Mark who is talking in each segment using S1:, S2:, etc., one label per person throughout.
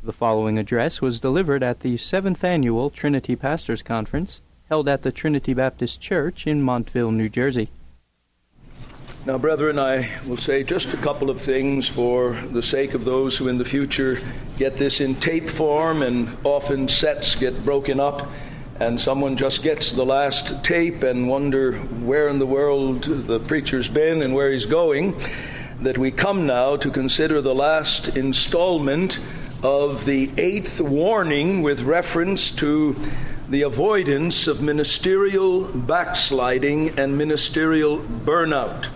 S1: The following address was delivered at the seventh annual Trinity Pastors Conference held at the Trinity Baptist Church in Montville, New Jersey.
S2: Now, brethren, I will say just a couple of things for the sake of those who in the future get this in tape form and often sets get broken up and someone just gets the last tape and wonder where in the world the preacher's been and where he's going, that we come now to consider the last installment of the eighth warning with reference to the avoidance of ministerial backsliding and ministerial burnout.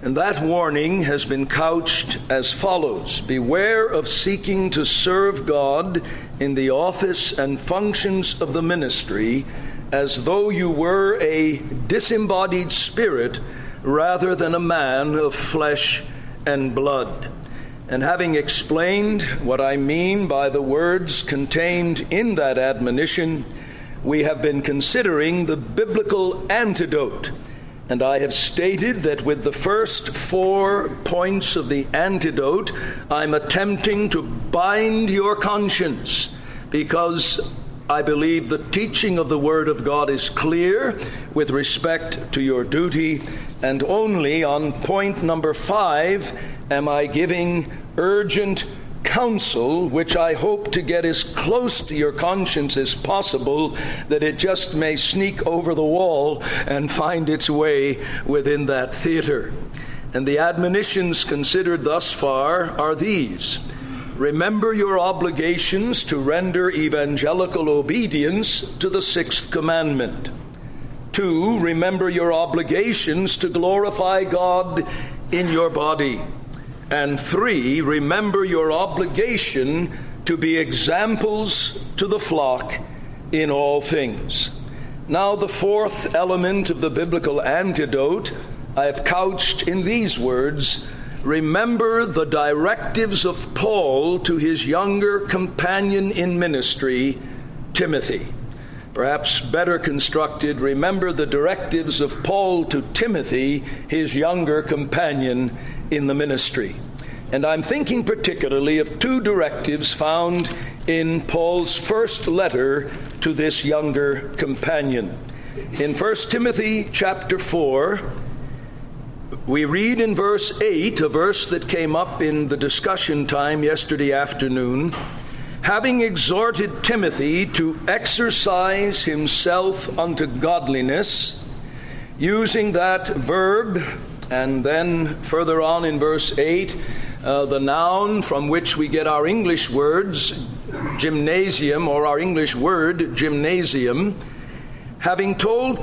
S2: And that warning has been couched as follows Beware of seeking to serve God in the office and functions of the ministry as though you were a disembodied spirit rather than a man of flesh and blood. And having explained what I mean by the words contained in that admonition, we have been considering the biblical antidote. And I have stated that with the first four points of the antidote, I'm attempting to bind your conscience because I believe the teaching of the Word of God is clear with respect to your duty, and only on point number five am I giving urgent counsel, which I hope to get as close to your conscience as possible, that it just may sneak over the wall and find its way within that theater. And the admonitions considered thus far are these. Remember your obligations to render evangelical obedience to the sixth commandment. Two, remember your obligations to glorify God in your body. And three, remember your obligation to be examples to the flock in all things. Now, the fourth element of the biblical antidote I have couched in these words Remember the directives of Paul to his younger companion in ministry, Timothy. Perhaps better constructed, remember the directives of Paul to Timothy, his younger companion in the ministry. And I'm thinking particularly of two directives found in Paul's first letter to this younger companion. In 1 Timothy chapter 4, we read in verse 8, a verse that came up in the discussion time yesterday afternoon, having exhorted Timothy to exercise himself unto godliness, using that verb and then further on in verse 8, uh, the noun from which we get our English words, gymnasium, or our English word, gymnasium, having told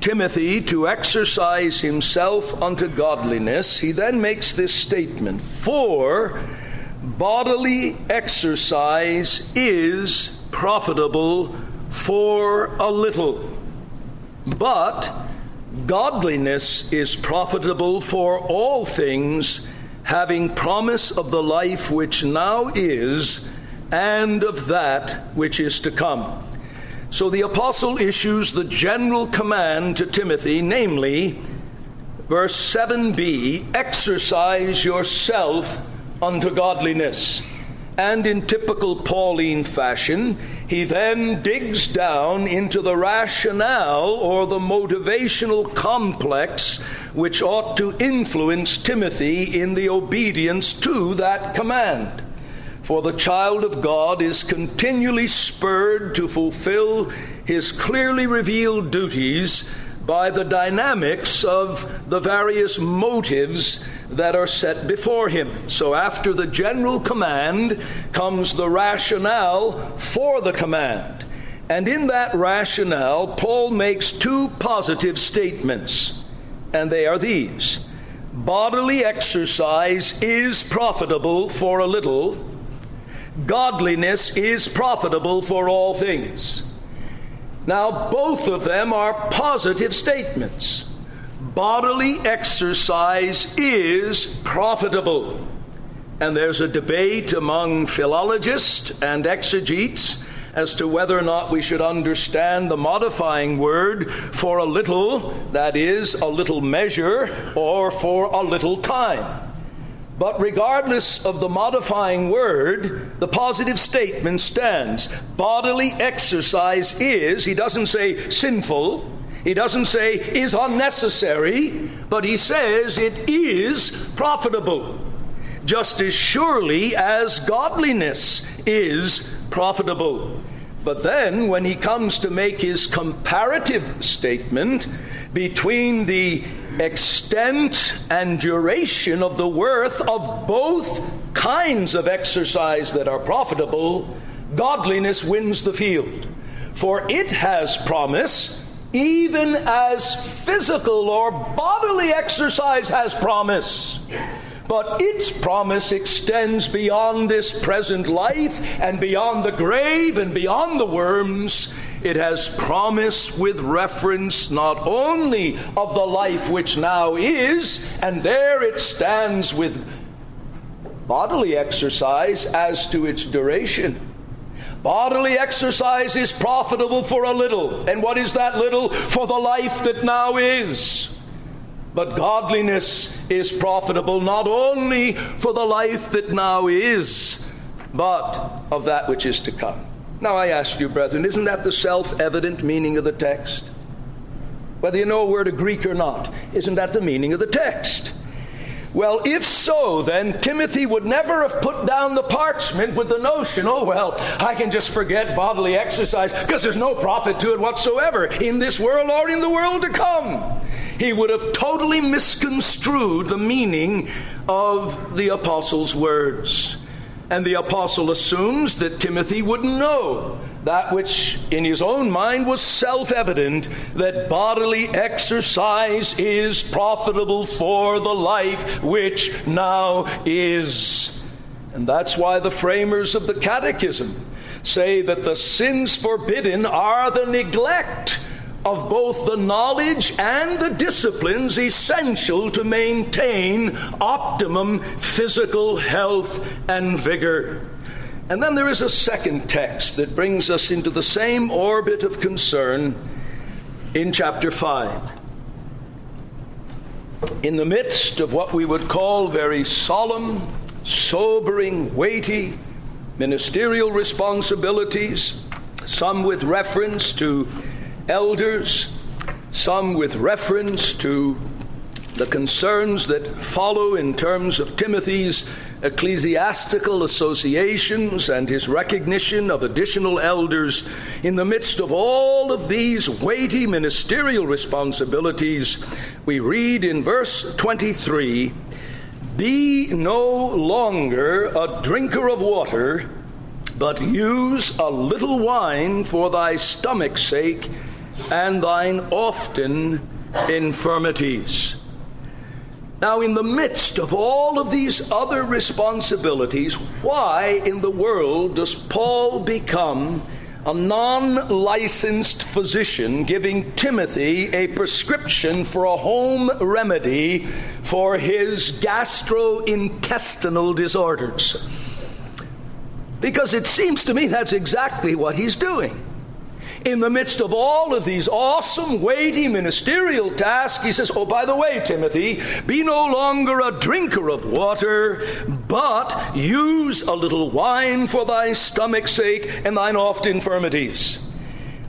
S2: Timothy to exercise himself unto godliness, he then makes this statement For bodily exercise is profitable for a little, but Godliness is profitable for all things, having promise of the life which now is and of that which is to come. So the apostle issues the general command to Timothy, namely, verse 7b exercise yourself unto godliness. And in typical Pauline fashion, he then digs down into the rationale or the motivational complex which ought to influence Timothy in the obedience to that command. For the child of God is continually spurred to fulfill his clearly revealed duties by the dynamics of the various motives that are set before him. So, after the general command comes the rationale for the command. And in that rationale, Paul makes two positive statements, and they are these Bodily exercise is profitable for a little, godliness is profitable for all things. Now, both of them are positive statements bodily exercise is profitable. And there's a debate among philologists and exegetes as to whether or not we should understand the modifying word for a little, that is, a little measure, or for a little time. But regardless of the modifying word, the positive statement stands. Bodily exercise is, he doesn't say sinful, he doesn't say is unnecessary, but he says it is profitable. Just as surely as godliness is profitable. But then, when he comes to make his comparative statement between the extent and duration of the worth of both kinds of exercise that are profitable, godliness wins the field. For it has promise, even as physical or bodily exercise has promise. But its promise extends beyond this present life and beyond the grave and beyond the worms it has promise with reference not only of the life which now is, and there it stands with bodily exercise as to its duration. Bodily exercise is profitable for a little. And what is that little? For the life that now is. But godliness is profitable not only for the life that now is, but of that which is to come. Now, I ask you, brethren, isn't that the self evident meaning of the text? Whether you know a word of Greek or not, isn't that the meaning of the text? Well, if so, then Timothy would never have put down the parchment with the notion, oh, well, I can just forget bodily exercise because there's no profit to it whatsoever in this world or in the world to come. He would have totally misconstrued the meaning of the apostle's words. And the apostle assumes that Timothy would know that which in his own mind was self evident that bodily exercise is profitable for the life which now is. And that's why the framers of the Catechism say that the sins forbidden are the neglect of both the knowledge and the disciplines essential to maintain optimum physical health and vigor. And then there is a second text that brings us into the same orbit of concern in chapter 5. In the midst of what we would call very solemn, sobering, weighty ministerial responsibilities, some with reference to elders, some with reference to the concerns that follow in terms of Timothy's ecclesiastical associations and his recognition of additional elders. In the midst of all of these weighty ministerial responsibilities, we read in verse 23 Be no longer a drinker of water, but use a little wine for thy stomach's sake and thine often infirmities. Now, in the midst of all of these other responsibilities, why in the world does Paul become a non licensed physician giving Timothy a prescription for a home remedy for his gastrointestinal disorders? Because it seems to me that's exactly what he's doing in the midst of all of these awesome, weighty ministerial tasks, he says, Oh, by the way, Timothy, be no longer a drinker of water, but use a little wine for thy stomach's sake and thine oft infirmities.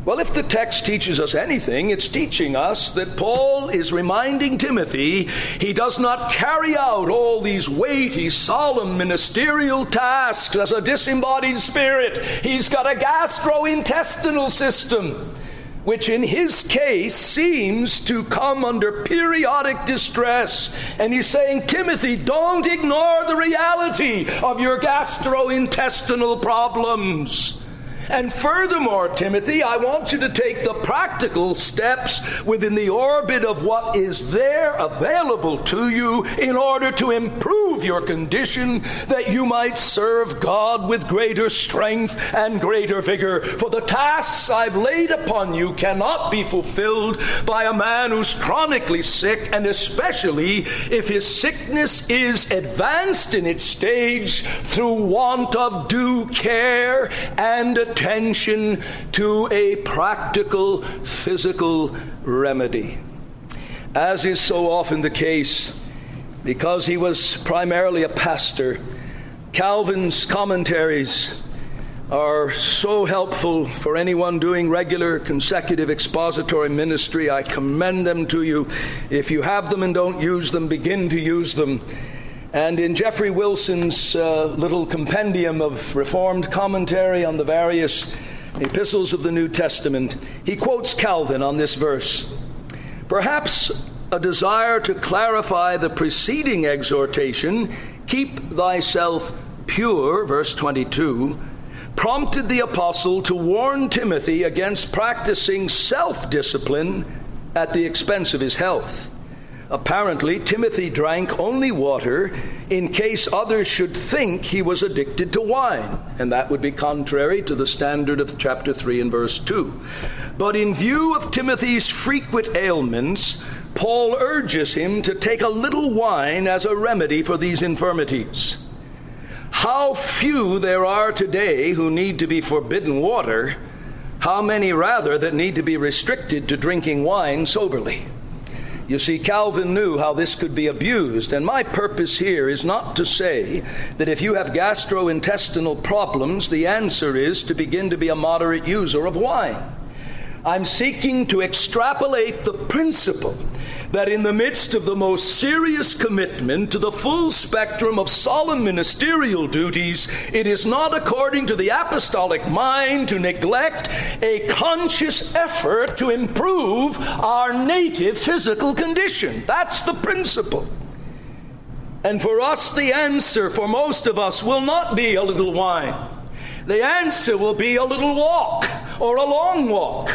S2: Well, if the text teaches us anything, it's teaching us that Paul is reminding Timothy he does not carry out all these weighty, solemn ministerial tasks as a disembodied spirit. He's got a gastrointestinal system, which in his case seems to come under periodic distress. And he's saying, Timothy, don't ignore the reality of your gastrointestinal problems. And furthermore, Timothy, I want you to take the practical steps within the orbit of what is there available to you in order to improve your condition that you might serve God with greater strength and greater vigor. For the tasks I've laid upon you cannot be fulfilled by a man who's chronically sick, and especially if his sickness is advanced in its stage through want of due care and attention attention to a practical physical remedy. As is so often the case, because he was primarily a pastor, Calvin's commentaries are so helpful for anyone doing regular consecutive expository ministry. I commend them to you. If you have them and don't use them, begin to use them. And in Geoffrey Wilson's uh, little compendium of Reformed commentary on the various epistles of the New Testament, he quotes Calvin on this verse. Perhaps a desire to clarify the preceding exhortation, keep thyself pure, verse 22, prompted the apostle to warn Timothy against practicing self discipline at the expense of his health. Apparently, Timothy drank only water in case others should think he was addicted to wine, and that would be contrary to the standard of chapter 3 and verse 2. But in view of Timothy's frequent ailments, Paul urges him to take a little wine as a remedy for these infirmities. How few there are today who need to be forbidden water, how many rather that need to be restricted to drinking wine soberly. You see, Calvin knew how this could be abused, and my purpose here is not to say that if you have gastrointestinal problems, the answer is to begin to be a moderate user of wine. I'm seeking to extrapolate the principle that in the midst of the most serious commitment to the full spectrum of solemn ministerial duties, it is not according to the apostolic mind to neglect a conscious effort to improve our native physical condition. That's the principle. And for us, the answer for most of us will not be a little wine. The answer will be a little walk or a long walk,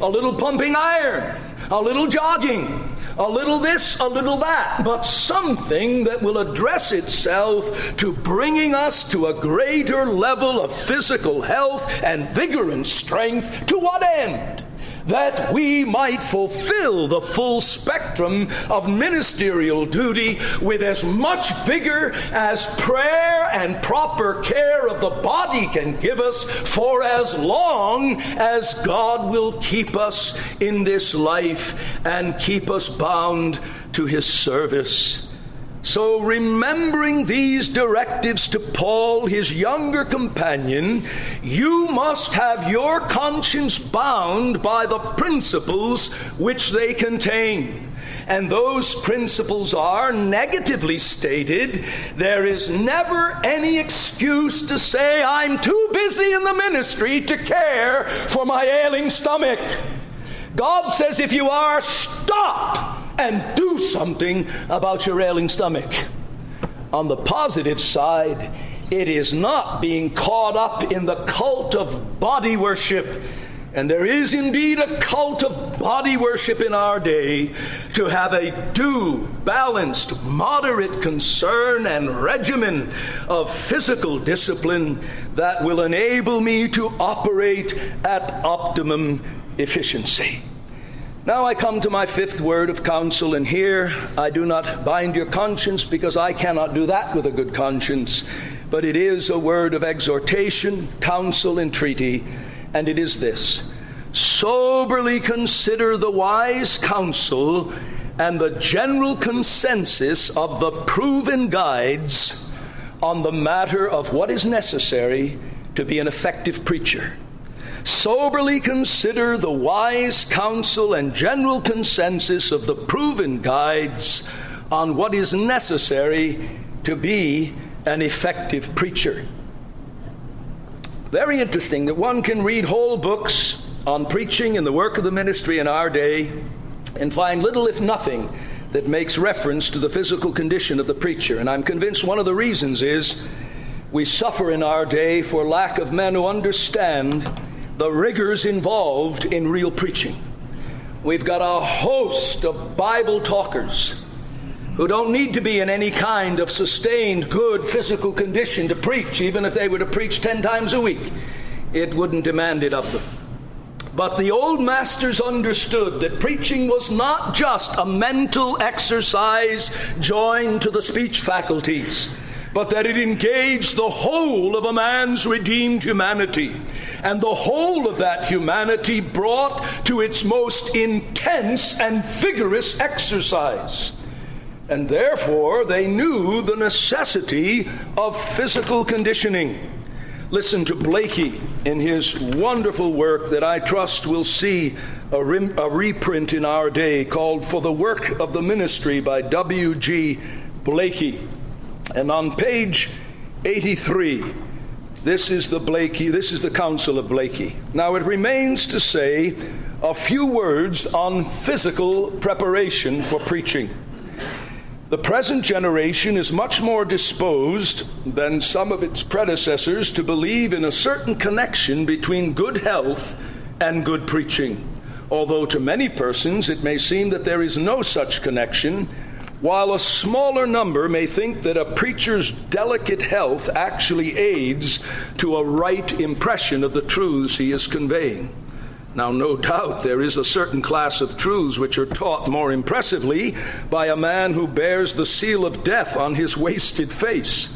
S2: a little pumping iron, a little jogging, a little this, a little that, but something that will address itself to bringing us to a greater level of physical health and vigor and strength. To what end? That we might fulfill the full spectrum of ministerial duty with as much vigor as prayer and proper care of the body can give us for as long as God will keep us in this life and keep us bound to his service. So, remembering these directives to Paul, his younger companion, you must have your conscience bound by the principles which they contain. And those principles are, negatively stated, there is never any excuse to say, I'm too busy in the ministry to care for my ailing stomach. God says, if you are, stop and do something about your ailing stomach. On the positive side, it is not being caught up in the cult of body worship. And there is indeed a cult of body worship in our day to have a due, balanced, moderate concern and regimen of physical discipline that will enable me to operate at optimum efficiency. Now I come to my fifth word of counsel, and here I do not bind your conscience because I cannot do that with a good conscience, but it is a word of exhortation, counsel, entreaty, and it is this. Soberly consider the wise counsel and the general consensus of the proven guides on the matter of what is necessary to be an effective preacher soberly consider the wise counsel and general consensus of the proven guides on what is necessary to be an effective preacher. Very interesting that one can read whole books on preaching and the work of the ministry in our day and find little, if nothing, that makes reference to the physical condition of the preacher. And I'm convinced one of the reasons is we suffer in our day for lack of men who understand the rigors involved in real preaching. We've got a host of Bible talkers who don't need to be in any kind of sustained good physical condition to preach, even if they were to preach 10 times a week. It wouldn't demand it of them. But the old masters understood that preaching was not just a mental exercise joined to the speech faculties but that it engaged the whole of a man's redeemed humanity. And the whole of that humanity brought to its most intense and vigorous exercise. and therefore they knew the necessity of physical conditioning. Listen to Blaikie in his wonderful work that I trust will see a, a reprint in our day called For the Work of the Ministry by W.G. Blaikie. And on page 83, this is the Blaikie, this is the Counsel of Blaikie. Now it remains to say a few words on physical preparation for preaching. The present generation is much more disposed than some of its predecessors to believe in a certain connection between good health and good preaching. Although to many persons it may seem that there is no such connection, while a smaller number may think that a preacher's delicate health actually aids to a right impression of the truths he is conveying. Now, no doubt there is a certain class of truths which are taught more impressively by a man who bears the seal of death on his wasted face.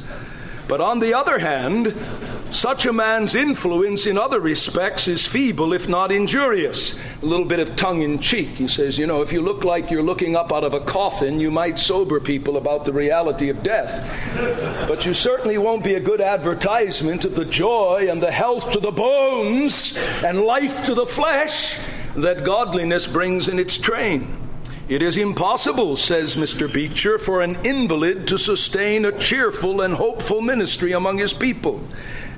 S2: But on the other hand, such a man's influence in other respects is feeble, if not injurious. A little bit of tongue in cheek. He says, You know, if you look like you're looking up out of a coffin, you might sober people about the reality of death. But you certainly won't be a good advertisement of the joy and the health to the bones and life to the flesh that godliness brings in its train. It is impossible, says Mr. Beecher, for an invalid to sustain a cheerful and hopeful ministry among his people.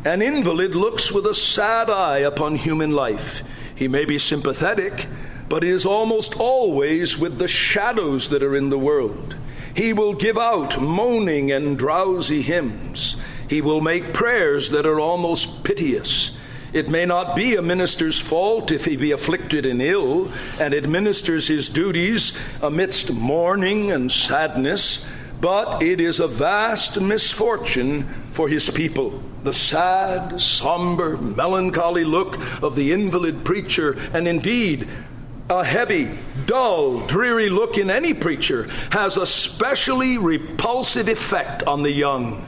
S2: An invalid looks with a sad eye upon human life. He may be sympathetic, but is almost always with the shadows that are in the world. He will give out moaning and drowsy hymns. He will make prayers that are almost piteous. It may not be a minister's fault if he be afflicted and ill and administers his duties amidst mourning and sadness, but it is a vast misfortune for his people the sad, somber, melancholy look of the invalid preacher, and indeed, a heavy, dull, dreary look in any preacher has a specially repulsive effect on the young.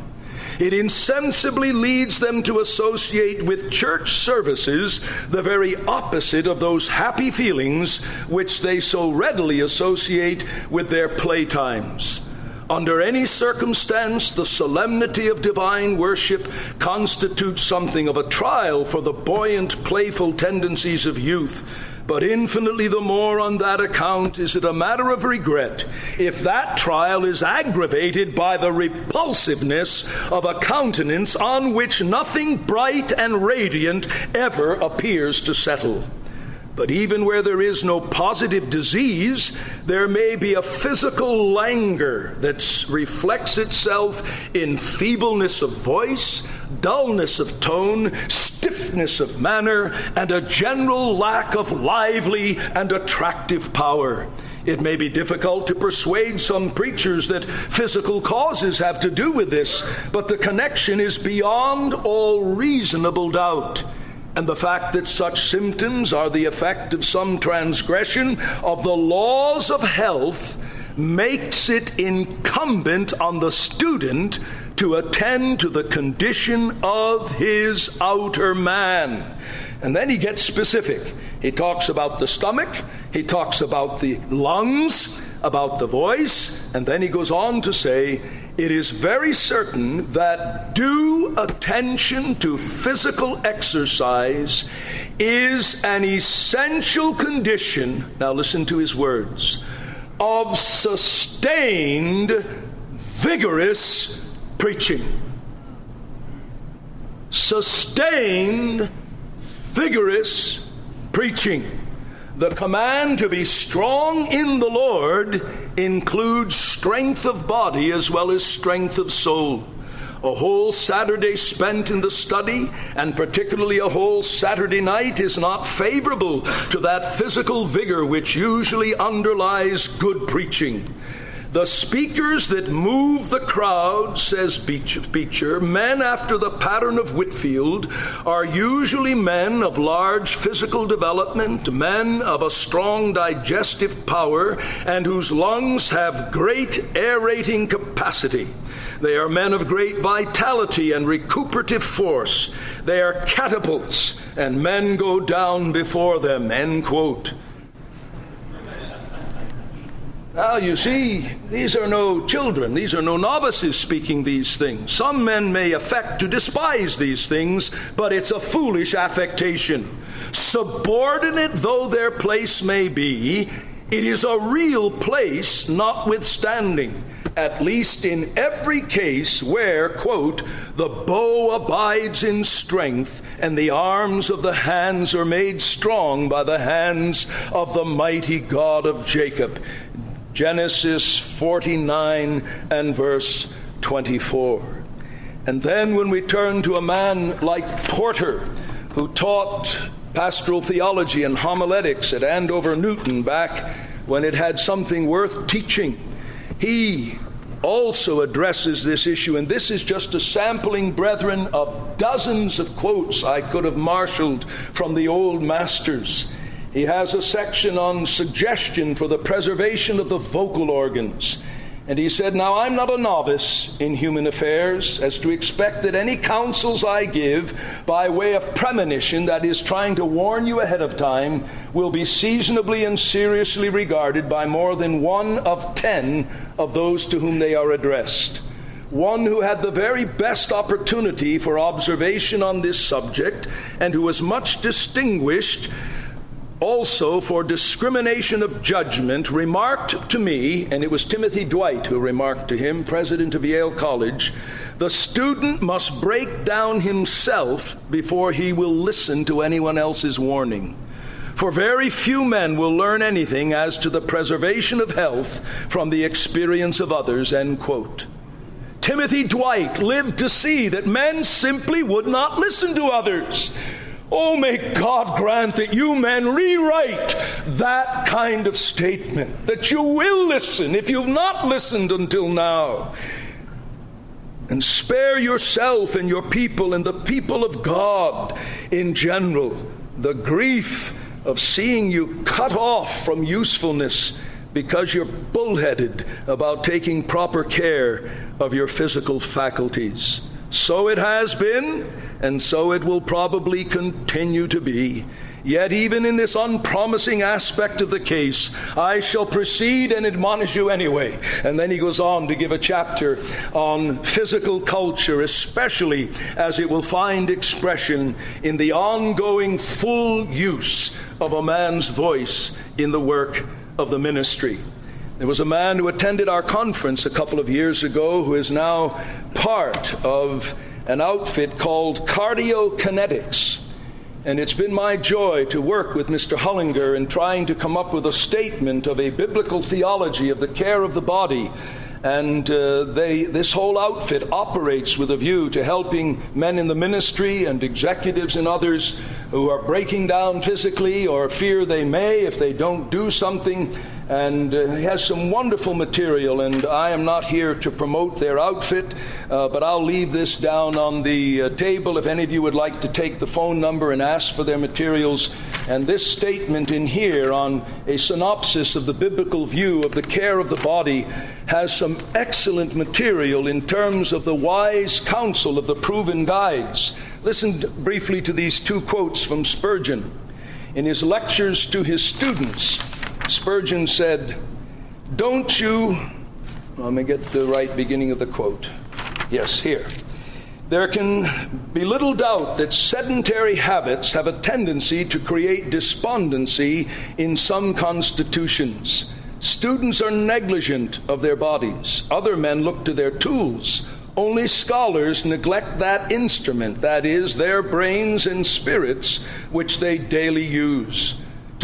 S2: It insensibly leads them to associate with church services the very opposite of those happy feelings which they so readily associate with their playtimes. Under any circumstance, the solemnity of divine worship constitutes something of a trial for the buoyant, playful tendencies of youth. But infinitely the more on that account is it a matter of regret if that trial is aggravated by the repulsiveness of a countenance on which nothing bright and radiant ever appears to settle. But even where there is no positive disease, there may be a physical languor that reflects itself in feebleness of voice, dullness of tone, stiffness of manner, and a general lack of lively and attractive power. It may be difficult to persuade some preachers that physical causes have to do with this, but the connection is beyond all reasonable doubt and the fact that such symptoms are the effect of some transgression of the laws of health makes it incumbent on the student to attend to the condition of his outer man. And then he gets specific. He talks about the stomach, he talks about the lungs, about the voice, and then he goes on to say, it is very certain that due attention to physical exercise is an essential condition, now listen to his words, of sustained, vigorous preaching. Sustained, vigorous preaching. The command to be strong in the Lord includes strength of body as well as strength of soul. A whole Saturday spent in the study, and particularly a whole Saturday night, is not favorable to that physical vigor which usually underlies good preaching. The speakers that move the crowd, says Beecher, men after the pattern of Whitefield, are usually men of large physical development, men of a strong digestive power, and whose lungs have great aerating capacity. They are men of great vitality and recuperative force. They are catapults, and men go down before them. End quote. Now, you see, these are no children, these are no novices speaking these things. Some men may affect to despise these things, but it's a foolish affectation. Subordinate though their place may be, it is a real place notwithstanding at least in every case where, quote, the bow abides in strength and the arms of the hands are made strong by the hands of the mighty God of Jacob. Genesis 49 and verse 24. And then when we turn to a man like Porter, who taught pastoral theology and homiletics at Andover Newton back when it had something worth teaching, he also addresses this issue, and this is just a sampling, brethren, of dozens of quotes I could have marshaled from the old masters. He has a section on suggestion for the preservation of the vocal organs. And he said, Now I'm not a novice in human affairs, as to expect that any counsels I give by way of premonition, that is, trying to warn you ahead of time, will be seasonably and seriously regarded by more than one of ten of those to whom they are addressed. One who had the very best opportunity for observation on this subject, and who was much distinguished also for discrimination of judgment remarked to me, and it was Timothy Dwight who remarked to him, president of Yale College, the student must break down himself before he will listen to anyone else's warning. For very few men will learn anything as to the preservation of health from the experience of others. End quote. Timothy Dwight lived to see that men simply would not listen to others. Oh, may God grant that you men rewrite that kind of statement, that you will listen if you've not listened until now. And spare yourself and your people and the people of God in general the grief of seeing you cut off from usefulness because you're bullheaded about taking proper care of your physical faculties. So it has been, and so it will probably continue to be. Yet, even in this unpromising aspect of the case, I shall proceed and admonish you anyway. And then he goes on to give a chapter on physical culture, especially as it will find expression in the ongoing full use of a man's voice in the work of the ministry. There was a man who attended our conference a couple of years ago who is now part of an outfit called Cardiokinetics. And it's been my joy to work with Mr. Hollinger in trying to come up with a statement of a biblical theology of the care of the body. And uh, they, this whole outfit operates with a view to helping men in the ministry and executives and others who are breaking down physically or fear they may if they don't do something and uh, has some wonderful material. And I am not here to promote their outfit, uh, but I'll leave this down on the uh, table if any of you would like to take the phone number and ask for their materials. And this statement in here on a synopsis of the biblical view of the care of the body has some excellent material in terms of the wise counsel of the proven guides. Listen briefly to these two quotes from Spurgeon. In his lectures to his students, Spurgeon said, Don't you, let me get the right beginning of the quote. Yes, here. There can be little doubt that sedentary habits have a tendency to create despondency in some constitutions. Students are negligent of their bodies. Other men look to their tools. Only scholars neglect that instrument, that is, their brains and spirits, which they daily use.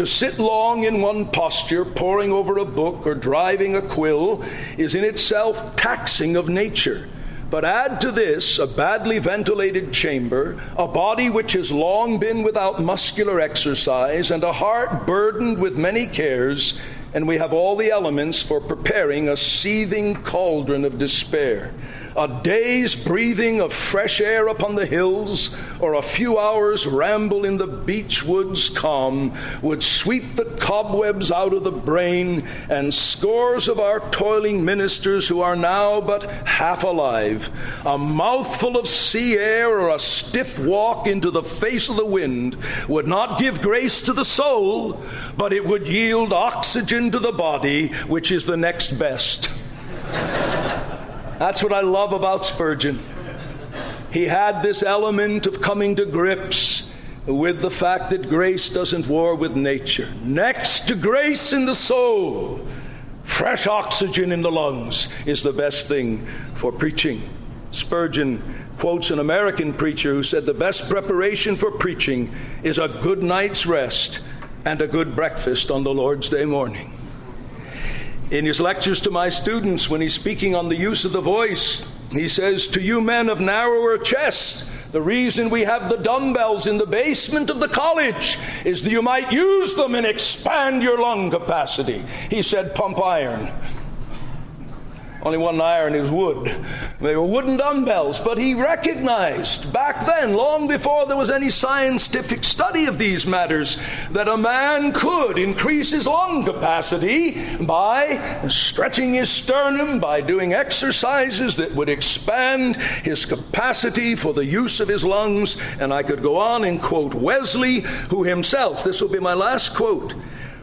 S2: To sit long in one posture, poring over a book or driving a quill, is in itself taxing of nature. But add to this a badly ventilated chamber, a body which has long been without muscular exercise, and a heart burdened with many cares, and we have all the elements for preparing a seething cauldron of despair. A day's breathing of fresh air upon the hills, or a few hours' ramble in the beech woods calm would sweep the cobwebs out of the brain, and scores of our toiling ministers who are now but half alive, a mouthful of sea air or a stiff walk into the face of the wind would not give grace to the soul, but it would yield oxygen to the body, which is the next best. That's what I love about Spurgeon. He had this element of coming to grips with the fact that grace doesn't war with nature. Next to grace in the soul, fresh oxygen in the lungs is the best thing for preaching. Spurgeon quotes an American preacher who said the best preparation for preaching is a good night's rest and a good breakfast on the Lord's Day morning. In his lectures to my students, when he's speaking on the use of the voice, he says, To you men of narrower chests, the reason we have the dumbbells in the basement of the college is that you might use them and expand your lung capacity. He said, Pump iron. Only one iron is wood. They were wooden dumbbells, but he recognized back then, long before there was any scientific study of these matters, that a man could increase his lung capacity by stretching his sternum, by doing exercises that would expand his capacity for the use of his lungs. And I could go on and quote Wesley, who himself, this will be my last quote,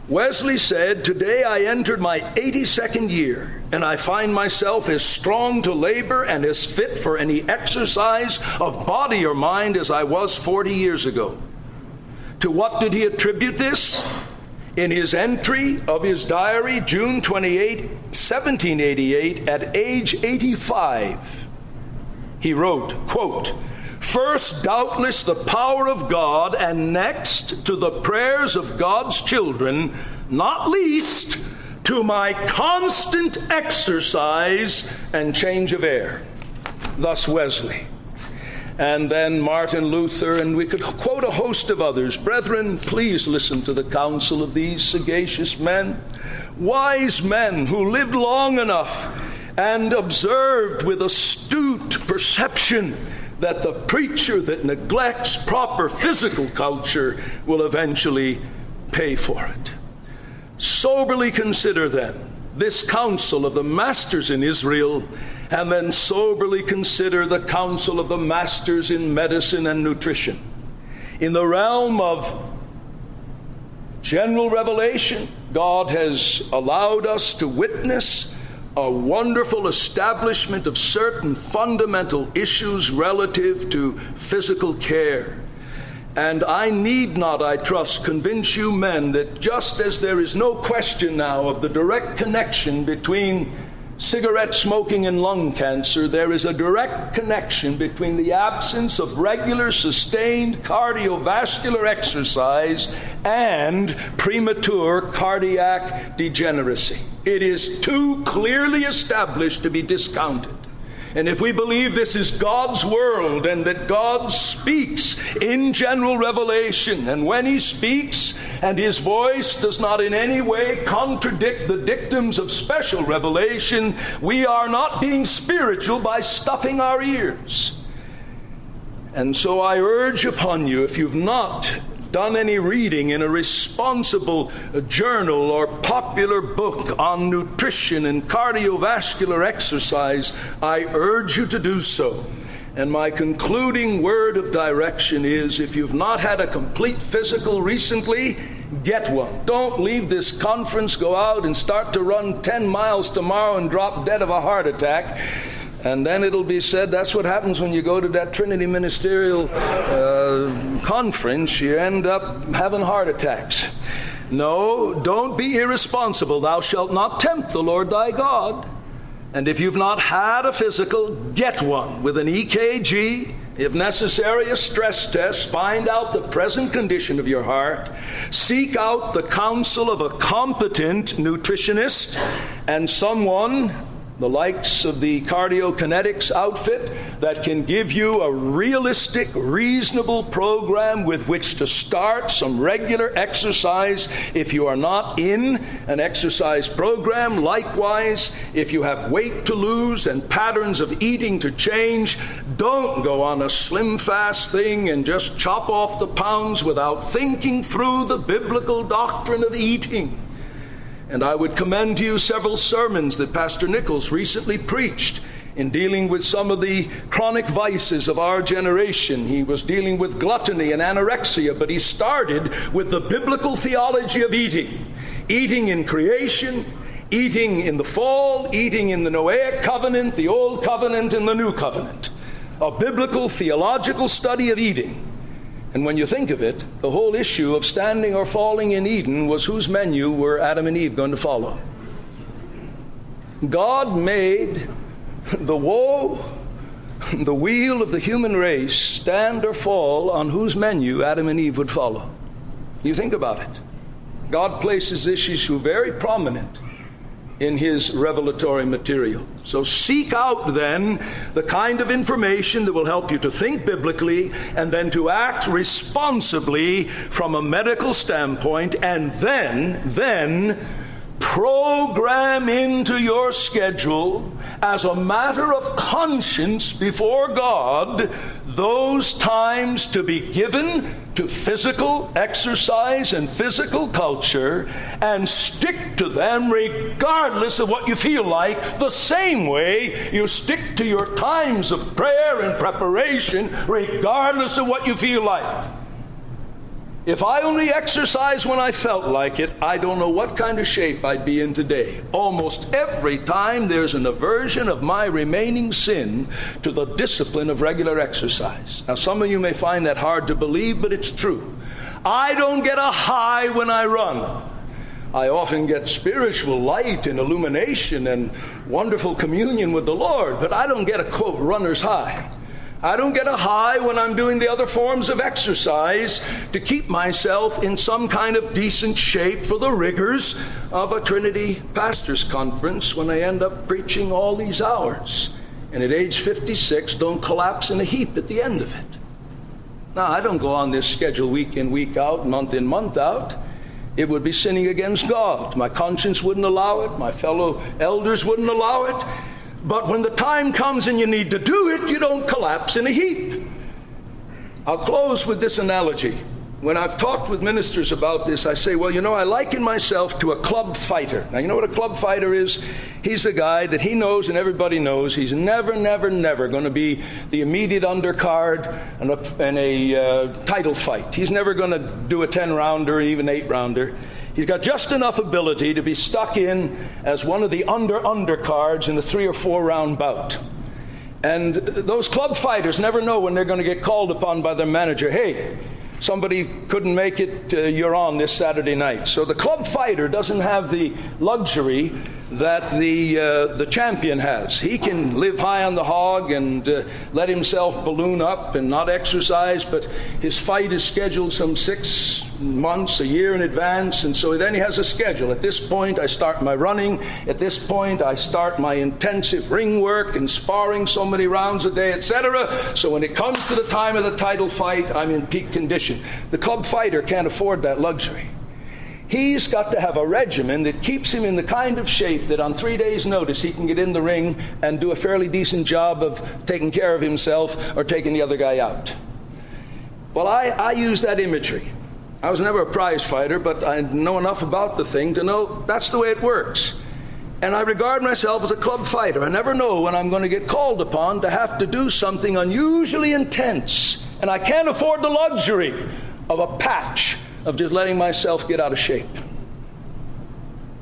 S2: Wesley said, Today I entered my 82nd year, and I find myself as strong to labor and as fit for any exercise of body or mind as I was 40 years ago. To what did he attribute this? In his entry of his diary, June 28, 1788, at age 85, he wrote, quote, First, doubtless, the power of God, and next to the prayers of God's children, not least to my constant exercise and change of air. Thus, Wesley. And then Martin Luther, and we could quote a host of others. Brethren, please listen to the counsel of these sagacious men, wise men who lived long enough and observed with astute perception that the preacher that neglects proper physical culture will eventually pay for it. Soberly consider then this counsel of the masters in Israel, and then soberly consider the counsel of the masters in medicine and nutrition. In the realm of general revelation, God has allowed us to witness a wonderful establishment of certain fundamental issues relative to physical care. And I need not, I trust, convince you men that just as there is no question now of the direct connection between cigarette smoking and lung cancer, there is a direct connection between the absence of regular, sustained cardiovascular exercise and premature cardiac degeneracy. It is too clearly established to be discounted. And if we believe this is God's world and that God speaks in general revelation, and when He speaks and His voice does not in any way contradict the dictums of special revelation, we are not being spiritual by stuffing our ears. And so I urge upon you, if you've not done any reading in a responsible journal or popular book on nutrition and cardiovascular exercise, I urge you to do so. And my concluding word of direction is if you've not had a complete physical recently, get one. Don't leave this conference, go out and start to run 10 miles tomorrow and drop dead of a heart attack. And then it'll be said that's what happens when you go to that Trinity Ministerial uh, conference. You end up having heart attacks. No, don't be irresponsible. Thou shalt not tempt the Lord thy God. And if you've not had a physical, get one with an EKG, if necessary, a stress test. Find out the present condition of your heart. Seek out the counsel of a competent nutritionist and someone the likes of the cardiokinetics outfit that can give you a realistic, reasonable program with which to start some regular exercise if you are not in an exercise program. Likewise, if you have weight to lose and patterns of eating to change, don't go on a slim fast thing and just chop off the pounds without thinking through the biblical doctrine of eating. And I would commend to you several sermons that Pastor Nichols recently preached in dealing with some of the chronic vices of our generation. He was dealing with gluttony and anorexia, but he started with the biblical theology of eating eating in creation, eating in the fall, eating in the Noahic covenant, the Old Covenant, and the New Covenant. A biblical theological study of eating. And when you think of it, the whole issue of standing or falling in Eden was whose menu were Adam and Eve going to follow? God made the woe, the weal of the human race stand or fall on whose menu Adam and Eve would follow. You think about it. God places this issue very prominent in his revelatory material. So seek out then the kind of information that will help you to think biblically and then to act responsibly from a medical standpoint and then then program into your schedule as a matter of conscience before God those times to be given to physical exercise and physical culture and stick to them regardless of what you feel like, the same way you stick to your times of prayer and preparation regardless of what you feel like. If I only exercised when I felt like it, I don't know what kind of shape I'd be in today. Almost every time there's an aversion of my remaining sin to the discipline of regular exercise. Now, some of you may find that hard to believe, but it's true. I don't get a high when I run. I often get spiritual light and illumination and wonderful communion with the Lord, but I don't get a quote runner's high. I don't get a high when I'm doing the other forms of exercise to keep myself in some kind of decent shape for the rigors of a Trinity pastors conference when I end up preaching all these hours. And at age 56, don't collapse in a heap at the end of it. Now, I don't go on this schedule week in, week out, month in, month out. It would be sinning against God. My conscience wouldn't allow it. My fellow elders wouldn't allow it. But when the time comes and you need to do it, you don't collapse in a heap. I'll close with this analogy. When I've talked with ministers about this, I say, well, you know, I liken myself to a club fighter. Now, you know what a club fighter is? He's the guy that he knows and everybody knows he's never, never, never going to be the immediate undercard in a, in a uh, title fight. He's never going to do a 10 rounder, even 8 rounder. He's got just enough ability to be stuck in as one of the under undercards in a three or four round bout. And those club fighters never know when they're going to get called upon by their manager. Hey, somebody couldn't make it, uh, you're on this Saturday night. So the club fighter doesn't have the luxury that the, uh, the champion has. He can live high on the hog and uh, let himself balloon up and not exercise, but his fight is scheduled some six months, a year in advance, and so then he has a schedule. At this point, I start my running. At this point, I start my intensive ring work and sparring so many rounds a day, etc. So when it comes to the time of the title fight, I'm in peak condition. The club fighter can't afford that luxury. He's got to have a regimen that keeps him in the kind of shape that on three days' notice he can get in the ring and do a fairly decent job of taking care of himself or taking the other guy out. Well, I, I use that imagery. I was never a prize fighter, but I know enough about the thing to know that's the way it works. And I regard myself as a club fighter. I never know when I'm going to get called upon to have to do something unusually intense. And I can't afford the luxury of a patch of just letting myself get out of shape.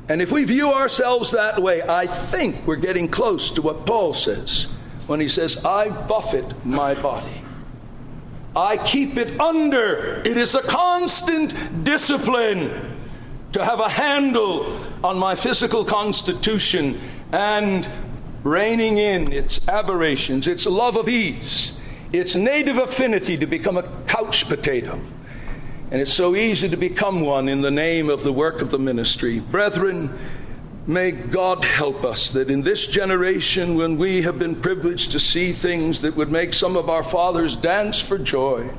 S2: And if we view ourselves that way, I think we're getting close to what Paul says when he says, I buffet my body. I keep it under. It is a constant discipline to have a handle on my physical constitution and reining in its aberrations, its love of ease, its native affinity to become a couch potato. And it's so easy to become one in the name of the work of the ministry. Brethren, May God help us that in this generation, when we have been privileged to see things that would make some of our fathers dance for joy,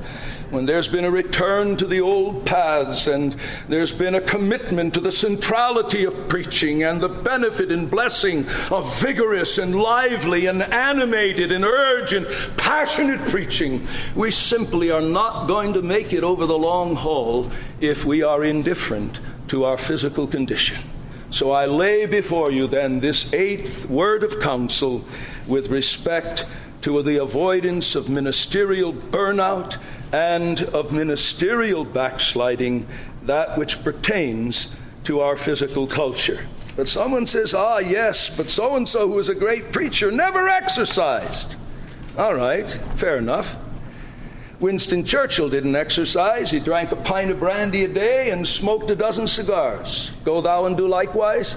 S2: when there's been a return to the old paths and there's been a commitment to the centrality of preaching and the benefit and blessing of vigorous and lively and animated and urgent, passionate preaching, we simply are not going to make it over the long haul if we are indifferent to our physical condition. So I lay before you then this eighth word of counsel with respect to the avoidance of ministerial burnout and of ministerial backsliding, that which pertains to our physical culture. But someone says, ah, yes, but so and so, who was a great preacher, never exercised. All right, fair enough. Winston Churchill didn't exercise. He drank a pint of brandy a day and smoked a dozen cigars. Go thou and do likewise.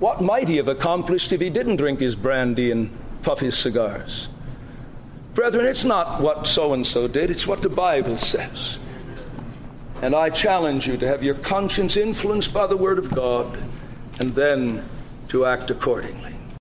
S2: What might he have accomplished if he didn't drink his brandy and puff his cigars? Brethren, it's not what so and so did, it's what the Bible says. And I challenge you to have your conscience influenced by the Word of God and then to act accordingly.